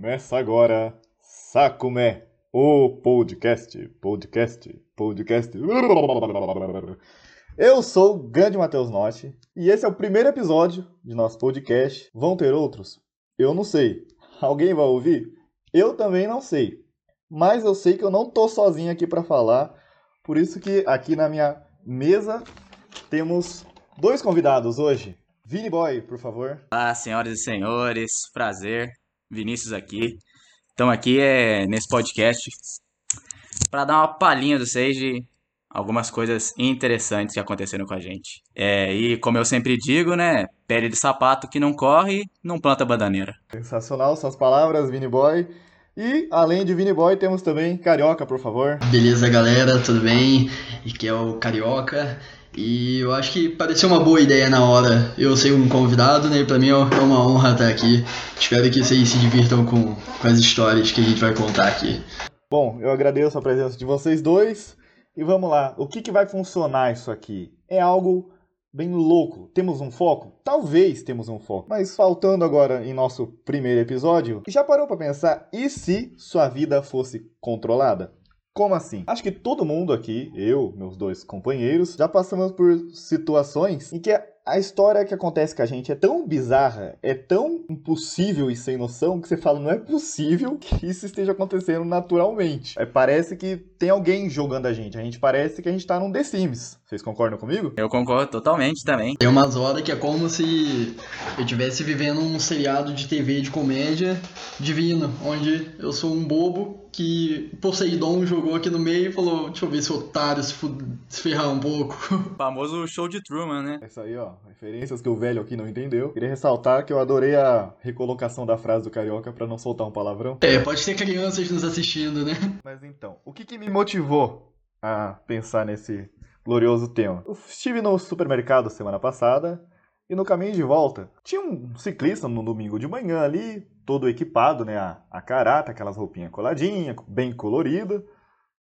Começa agora Sacumé, o podcast, podcast, podcast. Eu sou o grande Matheus Notti e esse é o primeiro episódio de nosso podcast. Vão ter outros? Eu não sei. Alguém vai ouvir? Eu também não sei. Mas eu sei que eu não tô sozinho aqui para falar, por isso que aqui na minha mesa temos dois convidados hoje. Vini Boy, por favor. Olá, senhoras e senhores, prazer. Vinícius aqui. Estamos aqui é, nesse podcast para dar uma palhinha do vocês de algumas coisas interessantes que aconteceram com a gente. É, e como eu sempre digo, né, pele de sapato que não corre, não planta bananeira. Sensacional suas palavras, Vini Boy. E além de Vini Boy, temos também Carioca, por favor. Beleza, galera, tudo bem? Aqui é o Carioca. E eu acho que pareceu uma boa ideia na hora eu ser um convidado, né? Pra mim é uma honra estar aqui. Espero que vocês se divirtam com, com as histórias que a gente vai contar aqui. Bom, eu agradeço a presença de vocês dois. E vamos lá, o que, que vai funcionar isso aqui? É algo bem louco. Temos um foco? Talvez temos um foco. Mas faltando agora em nosso primeiro episódio, já parou para pensar e se sua vida fosse controlada? Como assim? Acho que todo mundo aqui, eu, meus dois companheiros, já passamos por situações em que a história que acontece com a gente é tão bizarra, é tão impossível e sem noção que você fala, não é possível que isso esteja acontecendo naturalmente. É, parece que tem alguém jogando a gente. A gente parece que a gente tá num The Sims. Vocês concordam comigo? Eu concordo totalmente também. Tem umas horas que é como se eu estivesse vivendo um seriado de TV de comédia divino, onde eu sou um bobo que Poseidon jogou aqui no meio e falou: Deixa eu ver se o otário se, se ferrar um pouco. O famoso show de Truman, né? É isso aí, ó. Referências que o velho aqui não entendeu. Queria ressaltar que eu adorei a recolocação da frase do Carioca para não soltar um palavrão. É, pode ter crianças nos assistindo, né? Mas então, o que, que me motivou a pensar nesse glorioso tema? Eu estive no supermercado semana passada e no caminho de volta tinha um ciclista no domingo de manhã ali, todo equipado, né? A, a carata, aquelas roupinhas coladinhas, bem colorida.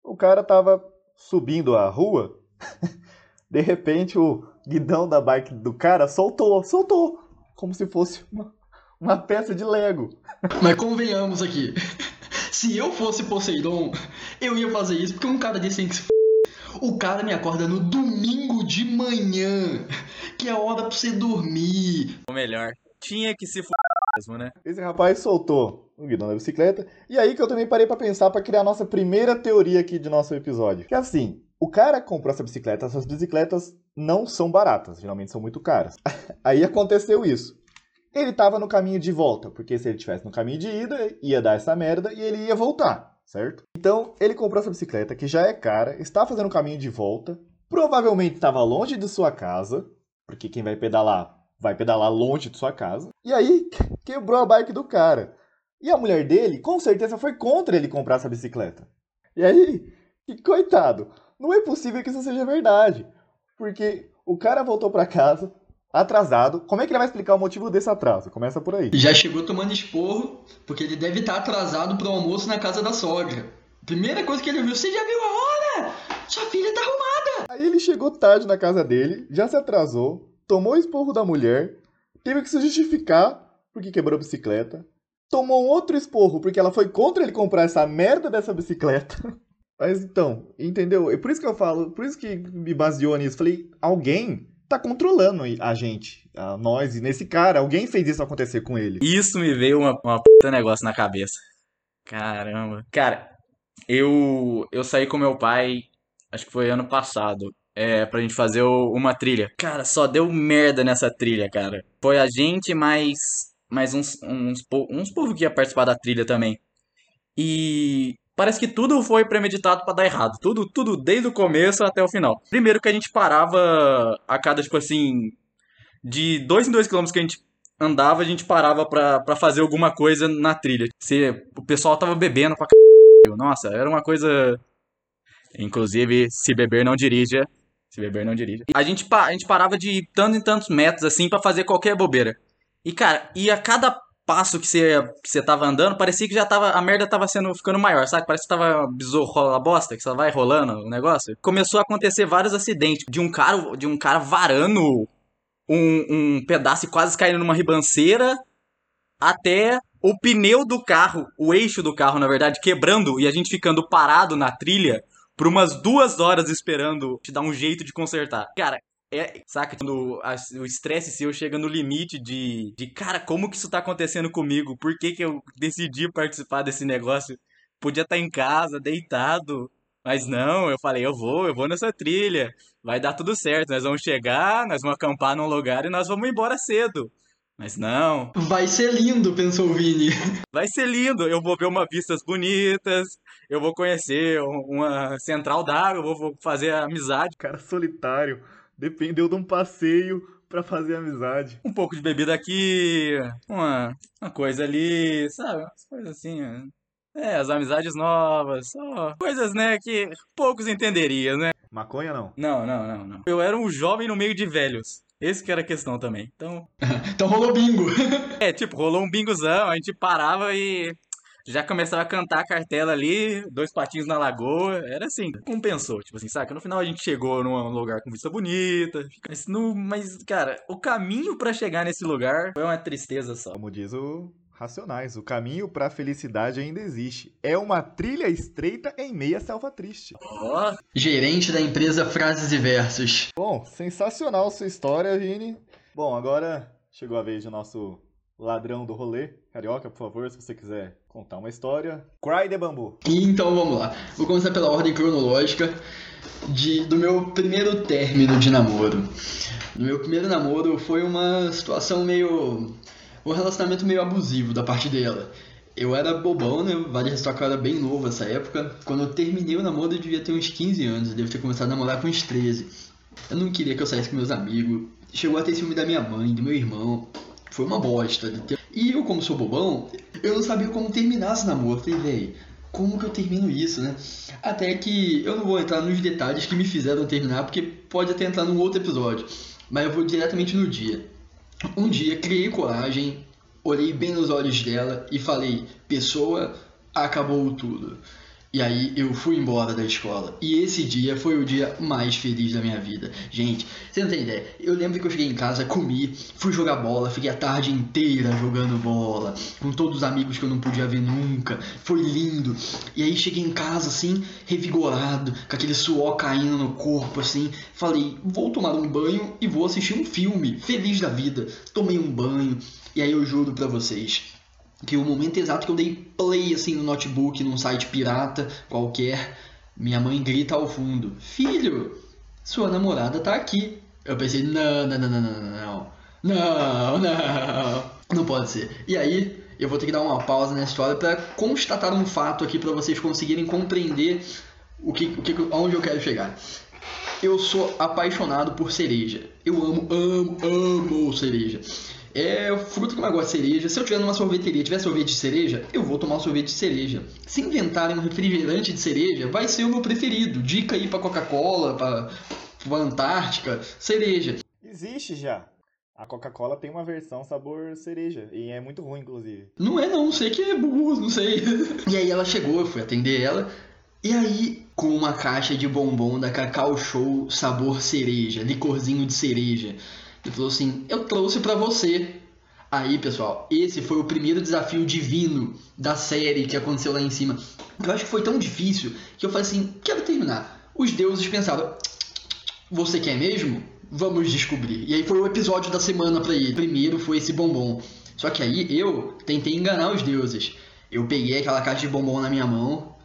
O cara tava subindo a rua. de repente o guidão da bike do cara soltou, soltou, como se fosse uma, uma peça de Lego. Mas convenhamos aqui, se eu fosse Poseidon, eu ia fazer isso porque um cara desse tem que se f... O cara me acorda no domingo de manhã, que é hora pra você dormir. Ou melhor, tinha que se f... mesmo, né? Esse rapaz soltou o guidão da bicicleta, e aí que eu também parei para pensar para criar a nossa primeira teoria aqui de nosso episódio. Que é assim, o cara comprou essa bicicleta, essas bicicletas não são baratas, geralmente são muito caras. Aí aconteceu isso. Ele estava no caminho de volta, porque se ele tivesse no caminho de ida, ia dar essa merda e ele ia voltar, certo? Então, ele comprou essa bicicleta, que já é cara, está fazendo o caminho de volta, provavelmente estava longe de sua casa, porque quem vai pedalar vai pedalar longe de sua casa, e aí quebrou a bike do cara. E a mulher dele, com certeza, foi contra ele comprar essa bicicleta. E aí, que coitado, não é possível que isso seja verdade. Porque o cara voltou para casa atrasado. Como é que ele vai explicar o motivo desse atraso? Começa por aí. Já chegou tomando esporro, porque ele deve estar atrasado pro almoço na casa da sogra. Primeira coisa que ele viu, você já viu a hora? Sua filha tá arrumada. Aí ele chegou tarde na casa dele, já se atrasou, tomou o esporro da mulher, teve que se justificar porque quebrou a bicicleta, tomou outro esporro porque ela foi contra ele comprar essa merda dessa bicicleta. Mas então, entendeu? É por isso que eu falo, por isso que me baseou nisso. Falei, alguém tá controlando a gente, a nós e nesse cara. Alguém fez isso acontecer com ele. Isso me veio uma, uma puta negócio na cabeça. Caramba. Cara, eu eu saí com meu pai, acho que foi ano passado, é, pra gente fazer o, uma trilha. Cara, só deu merda nessa trilha, cara. Foi a gente mais, mais uns, uns, uns povos que ia participar da trilha também. E parece que tudo foi premeditado para dar errado. Tudo, tudo desde o começo até o final. Primeiro que a gente parava a cada, tipo assim, de dois em dois quilômetros que a gente andava, a gente parava para fazer alguma coisa na trilha. Se, o pessoal tava bebendo pra c... Nossa, era uma coisa. Inclusive, se beber não dirija. Se beber não dirija. A gente, a gente parava de tanto em tantos metros assim para fazer qualquer bobeira. E cara, e a cada passo que você, que você tava andando, parecia que já tava. A merda tava sendo ficando maior, sabe? Parece que tava besouro a bosta, que só vai rolando o negócio. Começou a acontecer vários acidentes. De um cara, de um cara varando um, um pedaço e quase caindo numa ribanceira. Até o pneu do carro, o eixo do carro, na verdade, quebrando e a gente ficando parado na trilha por umas duas horas esperando te dar um jeito de consertar. Cara, é, saca? Quando a, o estresse seu chega no limite de, de, cara, como que isso tá acontecendo comigo? Por que que eu decidi participar desse negócio? Podia estar tá em casa, deitado, mas não, eu falei, eu vou, eu vou nessa trilha, vai dar tudo certo, nós vamos chegar, nós vamos acampar num lugar e nós vamos embora cedo. Mas não. Vai ser lindo, pensou o Vini. Vai ser lindo. Eu vou ver umas vistas bonitas, eu vou conhecer uma central d'água, eu vou fazer amizade. Cara solitário. Dependeu de um passeio para fazer amizade. Um pouco de bebida aqui, uma, uma coisa ali, sabe? Umas coisas assim. É, as amizades novas, só coisas, né, que poucos entenderiam, né? Maconha não? Não, não, não, não. Eu era um jovem no meio de velhos. Esse que era a questão também. Então. então rolou bingo. é, tipo, rolou um bingozão, a gente parava e já começava a cantar a cartela ali, dois patinhos na lagoa, era assim, compensou, tipo assim, saca? No final a gente chegou num lugar com vista bonita, mas, no, mas cara, o caminho para chegar nesse lugar foi uma tristeza só. Como diz o Racionais, o caminho para a felicidade ainda existe. É uma trilha estreita em meia selva triste. Oh. Gerente da empresa Frases e Versos. Bom, sensacional sua história, Vini. Bom, agora chegou a vez do nosso ladrão do rolê. Carioca, por favor, se você quiser contar uma história. Cry de bambu. Então vamos lá. Vou começar pela ordem cronológica de, do meu primeiro término de namoro. No meu primeiro namoro foi uma situação meio. Um relacionamento meio abusivo da parte dela. Eu era bobão, né? Vale ressaltar que eu era bem novo nessa época. Quando eu terminei o namoro, eu devia ter uns 15 anos. Eu devo ter começado a namorar com uns 13. Eu não queria que eu saísse com meus amigos. Chegou a ter ciúme da minha mãe, do meu irmão foi uma bosta. E eu, como sou bobão, eu não sabia como terminar esse namoro. Falei, véi, como que eu termino isso, né? Até que eu não vou entrar nos detalhes que me fizeram terminar, porque pode até entrar num outro episódio. Mas eu vou diretamente no dia. Um dia, criei coragem, olhei bem nos olhos dela e falei: Pessoa, acabou tudo. E aí eu fui embora da escola. E esse dia foi o dia mais feliz da minha vida. Gente, você não tem ideia. Eu lembro que eu cheguei em casa, comi, fui jogar bola, fiquei a tarde inteira jogando bola, com todos os amigos que eu não podia ver nunca. Foi lindo. E aí cheguei em casa assim, revigorado, com aquele suor caindo no corpo assim. Falei, vou tomar um banho e vou assistir um filme, feliz da vida. Tomei um banho. E aí eu juro pra vocês, que o momento exato que eu dei play assim no notebook, num site pirata qualquer, minha mãe grita ao fundo: Filho, sua namorada tá aqui. Eu pensei: não, não, não, não, não, não, não, não não pode ser. E aí eu vou ter que dar uma pausa nessa história para constatar um fato aqui para vocês conseguirem compreender o que, o que, onde eu quero chegar. Eu sou apaixonado por cereja. Eu amo, amo, amo cereja. É fruta que de cereja. Se eu tiver numa sorveteria tiver sorvete de cereja, eu vou tomar um sorvete de cereja. Se inventarem um refrigerante de cereja, vai ser o meu preferido. Dica aí pra Coca-Cola, pra, pra Antártica, cereja. Existe já. A Coca-Cola tem uma versão sabor cereja. E é muito ruim, inclusive. Não é não, sei que é burro, não sei. e aí ela chegou, eu fui atender ela. E aí, com uma caixa de bombom da Cacau Show sabor cereja, licorzinho de cereja. Ele falou assim: Eu trouxe para você. Aí, pessoal, esse foi o primeiro desafio divino da série que aconteceu lá em cima. Eu acho que foi tão difícil que eu falei assim: Quero terminar. Os deuses pensaram: Você quer mesmo? Vamos descobrir. E aí foi o episódio da semana para ele. Primeiro foi esse bombom. Só que aí eu tentei enganar os deuses. Eu peguei aquela caixa de bombom na minha mão,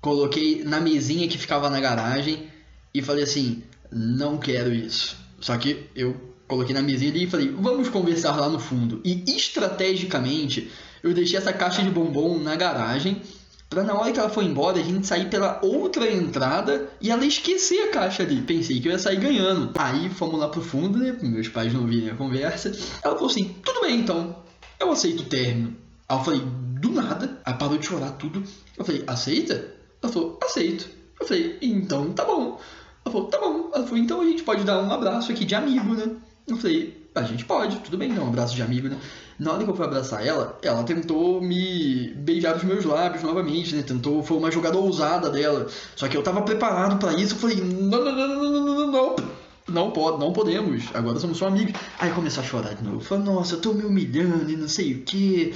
coloquei na mesinha que ficava na garagem e falei assim: Não quero isso. Só que eu coloquei na mesinha ali e falei, vamos conversar lá no fundo. E estrategicamente, eu deixei essa caixa de bombom na garagem para na hora que ela foi embora a gente sair pela outra entrada e ela esquecer a caixa ali. Pensei que eu ia sair ganhando. Aí fomos lá pro fundo, né? Meus pais não virem a conversa. Ela falou assim: tudo bem então, eu aceito o término. Aí eu falei: do nada. Aí parou de chorar tudo. Eu falei: aceita? Ela falou: aceito. Eu falei: então tá bom. Ela falou: tá bom. Ela falou: então a gente pode dar um abraço aqui de amigo, né? Eu falei, a gente pode, tudo bem, dá um abraço de amigo, né? Na hora que eu fui abraçar ela, ela tentou me beijar os meus lábios novamente, né? Tentou, foi uma jogada ousada dela. Só que eu tava preparado para isso, eu falei, não, não, não, não, não, não, não. Não pode, não podemos. Agora somos só amigos. Aí começou a chorar de novo. Falei, nossa, eu tô me humilhando e não sei o que.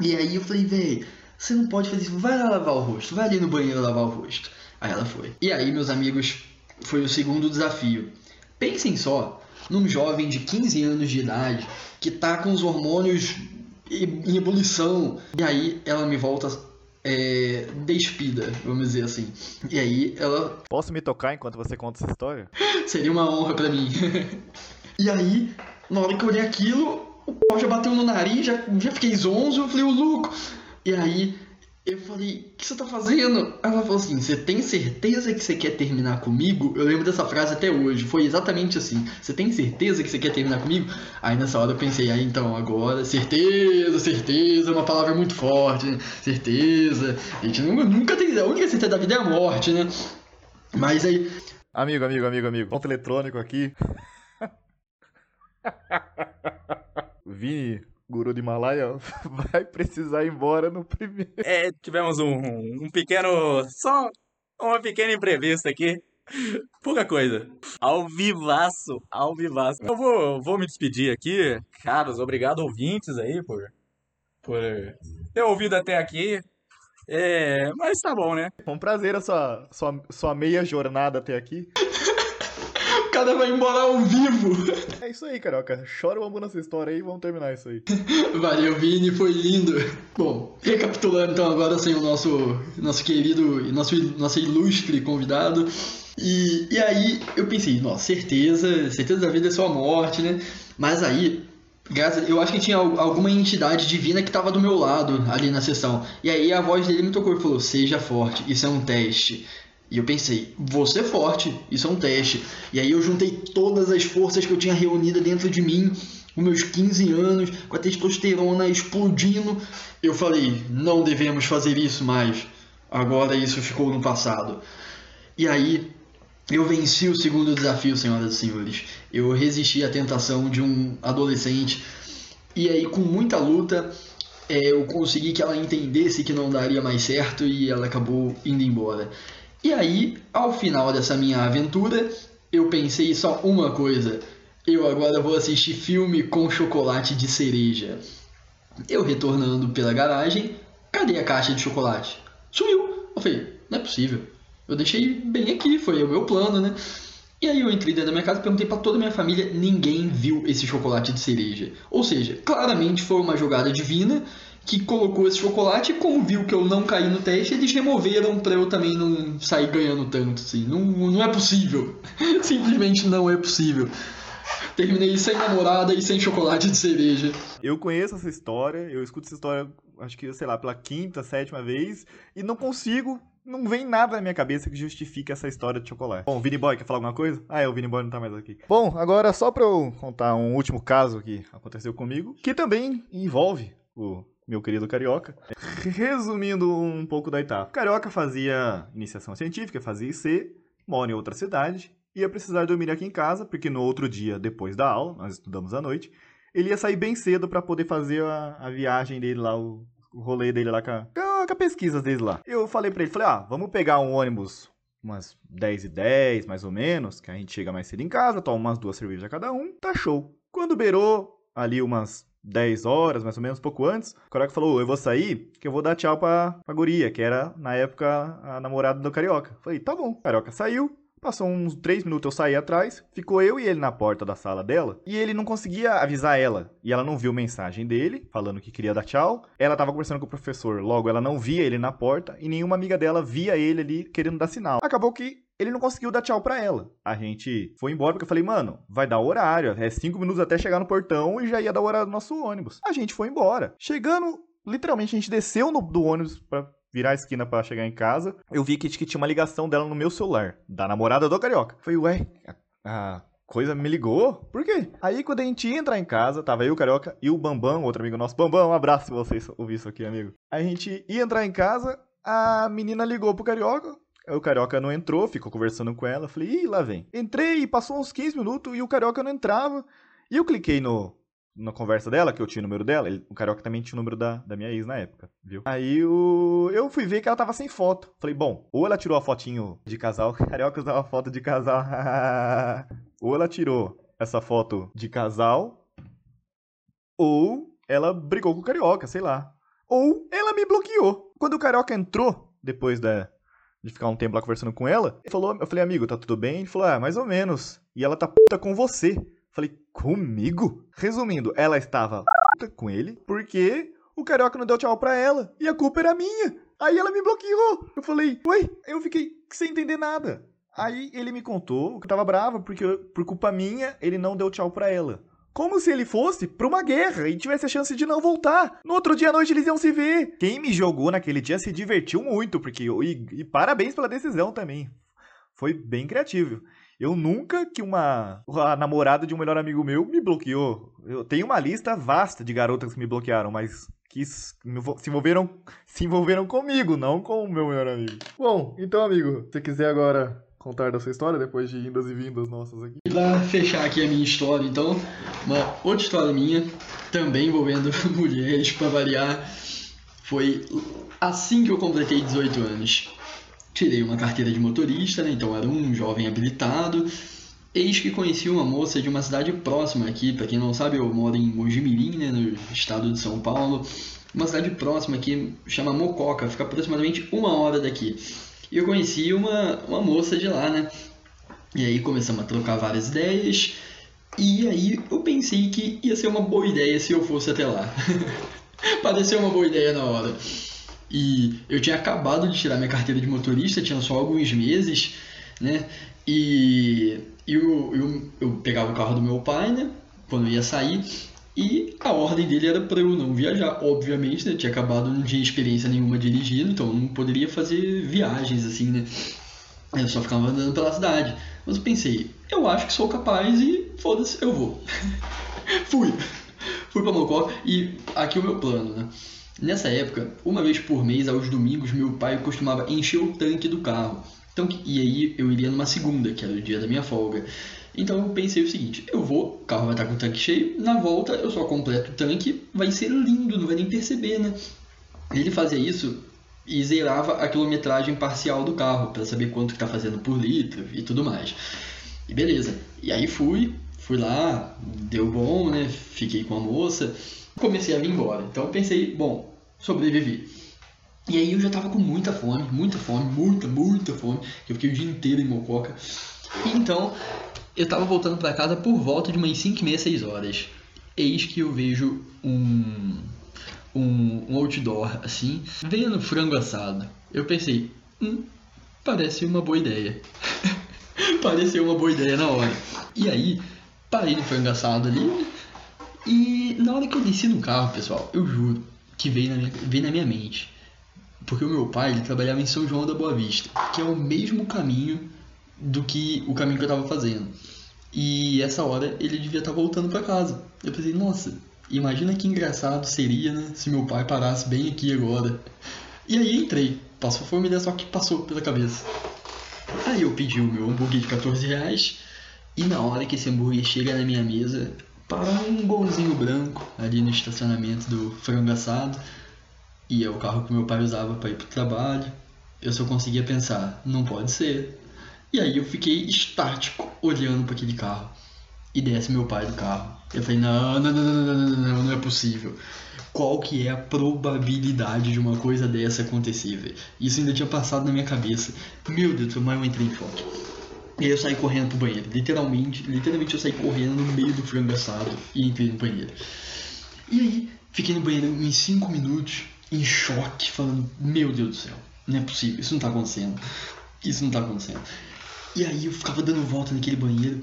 E aí eu falei, véi, você não pode fazer isso, vai lá lavar o rosto, vai ali no banheiro lavar o rosto. Aí ela foi. E aí, meus amigos, foi o segundo desafio. Pensem só num jovem de 15 anos de idade que tá com os hormônios em ebulição. E aí ela me volta é, despida, vamos dizer assim. E aí ela. Posso me tocar enquanto você conta essa história? Seria uma honra para mim. e aí, na hora que eu olhei aquilo, o pau já bateu no nariz, já, já fiquei zonzo, eu falei, ô louco! E aí eu falei, o que você tá fazendo? Ela falou assim, você tem certeza que você quer terminar comigo? Eu lembro dessa frase até hoje, foi exatamente assim. Você tem certeza que você quer terminar comigo? Aí nessa hora eu pensei, aí ah, então, agora, certeza, certeza, é uma palavra muito forte, né? Certeza. A gente nunca tem. A única certeza da vida é a morte, né? Mas aí. Amigo, amigo, amigo, amigo. Ponto eletrônico aqui. Vini, guru de Himalaia vai precisar ir embora no primeiro. É, tivemos um, um pequeno. Só uma pequena imprevista aqui. Pouca coisa. Ao vivaço, ao vivaço. Eu vou, vou me despedir aqui. Caros, obrigado ouvintes aí por, por ter ouvido até aqui. É, mas tá bom, né? Foi um prazer a sua, sua, sua meia jornada até aqui cara vai embora ao vivo. É isso aí, Carioca. Chora o amor nessa história aí e vamos terminar isso aí. Valeu, Vini, foi lindo. Bom, recapitulando então agora sem o nosso, nosso querido e nosso, nosso ilustre convidado. E, e aí eu pensei, nossa, certeza, certeza da vida é sua morte, né? Mas aí, graças, eu acho que tinha alguma entidade divina que estava do meu lado ali na sessão. E aí a voz dele me tocou e falou: Seja forte, isso é um teste. E eu pensei, ser forte, isso é um teste. E aí eu juntei todas as forças que eu tinha reunida dentro de mim, com meus 15 anos, com a testosterona explodindo. Eu falei, não devemos fazer isso mais. Agora isso ficou no passado. E aí eu venci o segundo desafio, senhoras e senhores. Eu resisti à tentação de um adolescente. E aí, com muita luta, é, eu consegui que ela entendesse que não daria mais certo e ela acabou indo embora. E aí, ao final dessa minha aventura, eu pensei só uma coisa: eu agora vou assistir filme com chocolate de cereja. Eu retornando pela garagem, cadê a caixa de chocolate? Sumiu! Eu falei, não é possível. Eu deixei bem aqui, foi o meu plano, né? E aí eu entrei dentro da minha casa perguntei para toda a minha família, ninguém viu esse chocolate de cereja. Ou seja, claramente foi uma jogada divina que colocou esse chocolate e como viu que eu não caí no teste, eles removeram para eu também não sair ganhando tanto, assim. Não, não é possível. Simplesmente não é possível. Terminei sem namorada e sem chocolate de cereja. Eu conheço essa história, eu escuto essa história, acho que, sei lá, pela quinta, sétima vez, e não consigo, não vem nada na minha cabeça que justifique essa história de chocolate. Bom, o Vini Boy quer falar alguma coisa? Ah, é, o Vini Boy não tá mais aqui. Bom, agora só pra eu contar um último caso que aconteceu comigo, que também envolve o meu querido Carioca. Resumindo um pouco da etapa. Carioca fazia iniciação científica, fazia IC, mora em outra cidade, ia precisar dormir aqui em casa, porque no outro dia, depois da aula, nós estudamos à noite, ele ia sair bem cedo para poder fazer a, a, viagem dele lá, o, o rolê dele lá com a, com a pesquisa dele lá. Eu falei para ele, falei, ah, vamos pegar um ônibus umas 10 e 10, mais ou menos, que a gente chega mais cedo em casa, toma umas duas cervejas a cada um, tá show. Quando beirou ali umas 10 horas, mais ou menos, pouco antes, o Carioca falou, eu vou sair, que eu vou dar tchau pra, pra guria, que era, na época, a namorada do Carioca. Falei, tá bom. O Carioca saiu, Passou uns 3 minutos, eu saí atrás, ficou eu e ele na porta da sala dela, e ele não conseguia avisar ela. E ela não viu mensagem dele, falando que queria dar tchau. Ela tava conversando com o professor, logo ela não via ele na porta, e nenhuma amiga dela via ele ali querendo dar sinal. Acabou que ele não conseguiu dar tchau pra ela. A gente foi embora porque eu falei, mano, vai dar horário. É cinco minutos até chegar no portão e já ia dar horário do nosso ônibus. A gente foi embora. Chegando, literalmente, a gente desceu no, do ônibus pra virar a esquina para chegar em casa. Eu vi que, que, tinha uma ligação dela no meu celular, da namorada do Carioca. Falei, ué, a, coisa me ligou? Por quê? Aí quando a gente ia entrar em casa, tava eu, o Carioca e o Bambam, outro amigo nosso. Bambam, um abraço se vocês ouvirem isso aqui, amigo. A gente ia entrar em casa, a menina ligou pro Carioca, o Carioca não entrou, ficou conversando com ela. Falei, ih, lá vem. Entrei, passou uns 15 minutos e o Carioca não entrava. E eu cliquei no, na conversa dela, que eu tinha o número dela. Ele, o Carioca também tinha o número da, da minha ex na época, viu? Aí o, eu fui ver que ela tava sem foto. Falei, bom, ou ela tirou a fotinho de casal. Carioca usava foto de casal. ou ela tirou essa foto de casal. Ou ela brigou com o Carioca, sei lá. ou ela me bloqueou. Quando o Carioca entrou, depois da, de ficar um tempo lá conversando com ela, ele falou, eu falei, amigo, tá tudo bem? Ele falou, ah, mais ou menos. E ela tá puta com você. Falei, comigo? Resumindo, ela estava puta com ele porque o Carioca não deu tchau pra ela. E a culpa era minha. Aí ela me bloqueou. Eu falei, oi? Eu fiquei sem entender nada. Aí ele me contou que eu tava bravo porque por culpa minha ele não deu tchau pra ela. Como se ele fosse pra uma guerra e tivesse a chance de não voltar. No outro dia à noite eles iam se ver. Quem me jogou naquele dia se divertiu muito, porque. E, e parabéns pela decisão também. Foi bem criativo. Eu nunca que uma a namorada de um melhor amigo meu me bloqueou. Eu tenho uma lista vasta de garotas que me bloquearam, mas que se envolveram, se envolveram comigo, não com o meu melhor amigo. Bom, então, amigo, se quiser agora contar da sua história depois de indas e vindas nossas aqui. Pra fechar aqui a minha história, então, uma outra história minha, também envolvendo mulheres, para variar, foi assim que eu completei 18 anos. Tirei uma carteira de motorista, né? então era um jovem habilitado. Eis que conheci uma moça de uma cidade próxima aqui, para quem não sabe, eu moro em Mojimirim, né, no estado de São Paulo. Uma cidade próxima aqui, chama Mococa, fica aproximadamente uma hora daqui. E eu conheci uma, uma moça de lá, né? E aí começamos a trocar várias ideias. E aí eu pensei que ia ser uma boa ideia se eu fosse até lá. Pareceu uma boa ideia na hora. E eu tinha acabado de tirar minha carteira de motorista, tinha só alguns meses, né? E eu, eu, eu pegava o carro do meu pai, né? Quando ia sair, e a ordem dele era para eu não viajar, obviamente, né? Tinha acabado, não tinha experiência nenhuma dirigindo, então não poderia fazer viagens assim, né? Eu só ficava andando pela cidade. Mas eu pensei, eu acho que sou capaz e foda-se, eu vou. Fui. Fui pra Mocó e aqui é o meu plano, né? Nessa época, uma vez por mês, aos domingos, meu pai costumava encher o tanque do carro. Então, e aí eu iria numa segunda, que era o dia da minha folga. Então eu pensei o seguinte: eu vou, o carro vai estar com o tanque cheio, na volta eu só completo o tanque, vai ser lindo, não vai nem perceber, né? Ele fazia isso e zerava a quilometragem parcial do carro para saber quanto está fazendo por litro e tudo mais. E beleza. E aí fui, fui lá, deu bom, né? Fiquei com a moça, comecei a vir embora. Então eu pensei, bom, sobrevivi. E aí eu já tava com muita fome, muita fome, muita, muita fome. Eu fiquei o dia inteiro em Mococa. Então eu tava voltando para casa por volta de umas 5 e meia, 6 horas. Eis que eu vejo um, um, um outdoor assim, vendo frango assado. Eu pensei, hum, parece uma boa ideia. Pareceu uma boa ideia na hora. E aí, parei no frango assado ali. E na hora que eu desci no carro, pessoal, eu juro que veio na minha, veio na minha mente. Porque o meu pai ele trabalhava em São João da Boa Vista, que é o mesmo caminho do que o caminho que eu estava fazendo. E essa hora ele devia estar tá voltando para casa. Eu pensei, nossa, imagina que engraçado seria, né, se meu pai parasse bem aqui agora. E aí entrei, passou fome, só que passou pela cabeça. Aí eu pedi o meu hambúrguer de 14 reais e na hora que esse hambúrguer chega na minha mesa, para um golzinho branco ali no estacionamento do frango assado, e é o carro que meu pai usava para ir para o trabalho, eu só conseguia pensar, não pode ser. E aí eu fiquei estático olhando para aquele carro. E desce meu pai do carro. Eu falei, não, não, não, não, não, não, não é possível. Qual que é a probabilidade de uma coisa dessa acontecer, velho? Isso ainda tinha passado na minha cabeça. Meu Deus, mas eu entrei em choque. E aí eu saí correndo pro banheiro. Literalmente, literalmente eu saí correndo no meio do frango assado e entrei no banheiro. E aí, fiquei no banheiro uns 5 minutos, em choque, falando, meu Deus do céu, não é possível, isso não tá acontecendo. Isso não tá acontecendo. E aí eu ficava dando volta naquele banheiro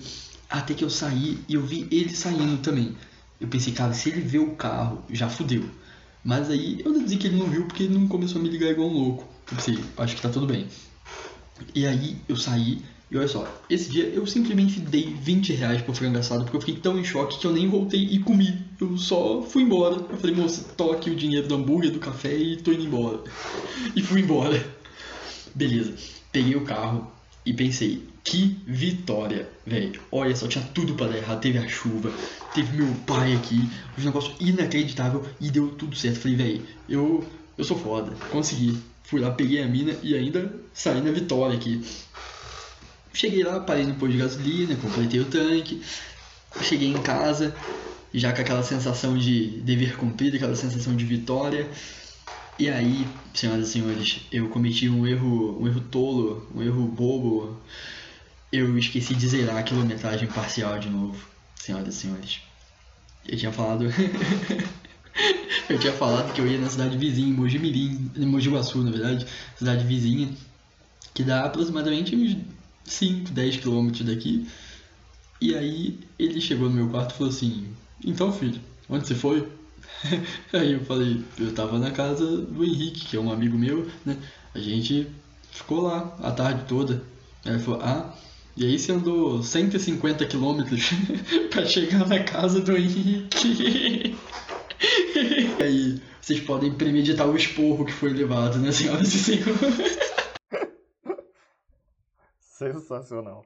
até que eu saí e eu vi ele saindo também. Eu pensei, cara, se ele vê o carro, já fudeu. Mas aí eu deduzi que ele não viu porque ele não começou a me ligar igual um louco. Eu pensei, acho que tá tudo bem. E aí eu saí e olha só, esse dia eu simplesmente dei 20 reais pro frango porque eu fiquei tão em choque que eu nem voltei e comi. Eu só fui embora. Eu falei, moça, toque o dinheiro do hambúrguer, do café e tô indo embora. E fui embora. Beleza. Peguei o carro, e pensei, que vitória, velho. Olha só, tinha tudo para dar errado. Teve a chuva, teve meu pai aqui, um negócio inacreditável e deu tudo certo. Falei, velho, eu, eu sou foda, consegui. Fui lá, peguei a mina e ainda saí na vitória aqui. Cheguei lá, parei no posto de gasolina, completei o tanque. Cheguei em casa, já com aquela sensação de dever cumprido, aquela sensação de vitória. E aí, senhoras e senhores, eu cometi um erro, um erro tolo, um erro bobo. Eu esqueci de zerar a quilometragem parcial de novo, senhoras e senhores. Eu tinha falado. eu tinha falado que eu ia na cidade vizinha, em Mogi Mirim, em Mogi Guaçu, na verdade, cidade vizinha, que dá aproximadamente uns 5, 10 quilômetros daqui. E aí ele chegou no meu quarto e falou assim: Então, filho, onde você foi? Aí eu falei, eu tava na casa do Henrique, que é um amigo meu, né? A gente ficou lá a tarde toda. Aí ele falou, ah, e aí você andou 150 quilômetros pra chegar na casa do Henrique. aí vocês podem premeditar o esporro que foi levado, né, senhoras e senhores? Sensacional.